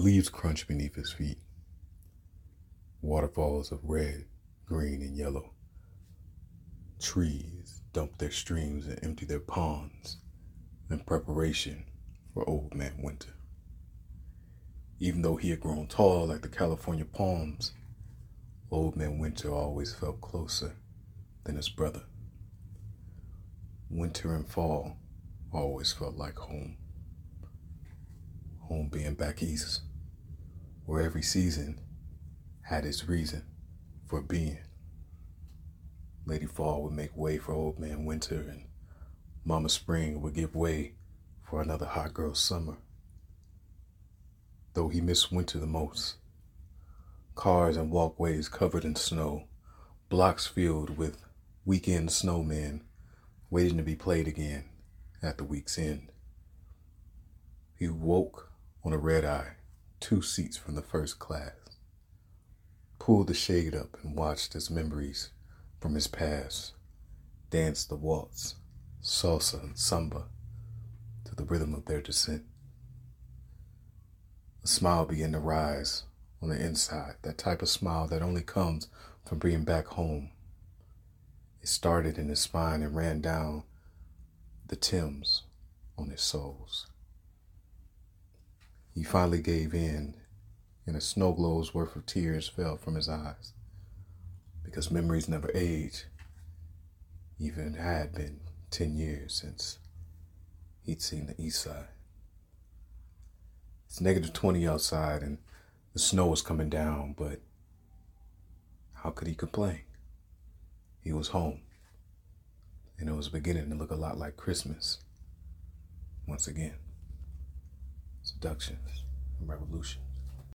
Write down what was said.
leaves crunch beneath his feet. Waterfalls of red, green, and yellow. Trees dump their streams and empty their ponds in preparation for Old Man Winter. Even though he had grown tall like the California palms, Old Man Winter always felt closer than his brother. Winter and fall always felt like home. Home being back east, where every season had its reason for being. Lady Fall would make way for Old Man Winter, and Mama Spring would give way for another hot girl summer. Though he missed winter the most. Cars and walkways covered in snow, blocks filled with weekend snowmen waiting to be played again at the week's end. He woke on a red eye, two seats from the first class, pulled the shade up and watched as memories from his past danced the waltz, salsa, and samba to the rhythm of their descent. A smile began to rise on the inside, that type of smile that only comes from being back home. It started in his spine and ran down the Thames on his soles. He finally gave in, and a snow globe's worth of tears fell from his eyes because memories never age. Even had been 10 years since he'd seen the east side. It's negative 20 outside and the snow was coming down, but how could he complain? He was home. And it was beginning to look a lot like Christmas once again. Seductions and revolution.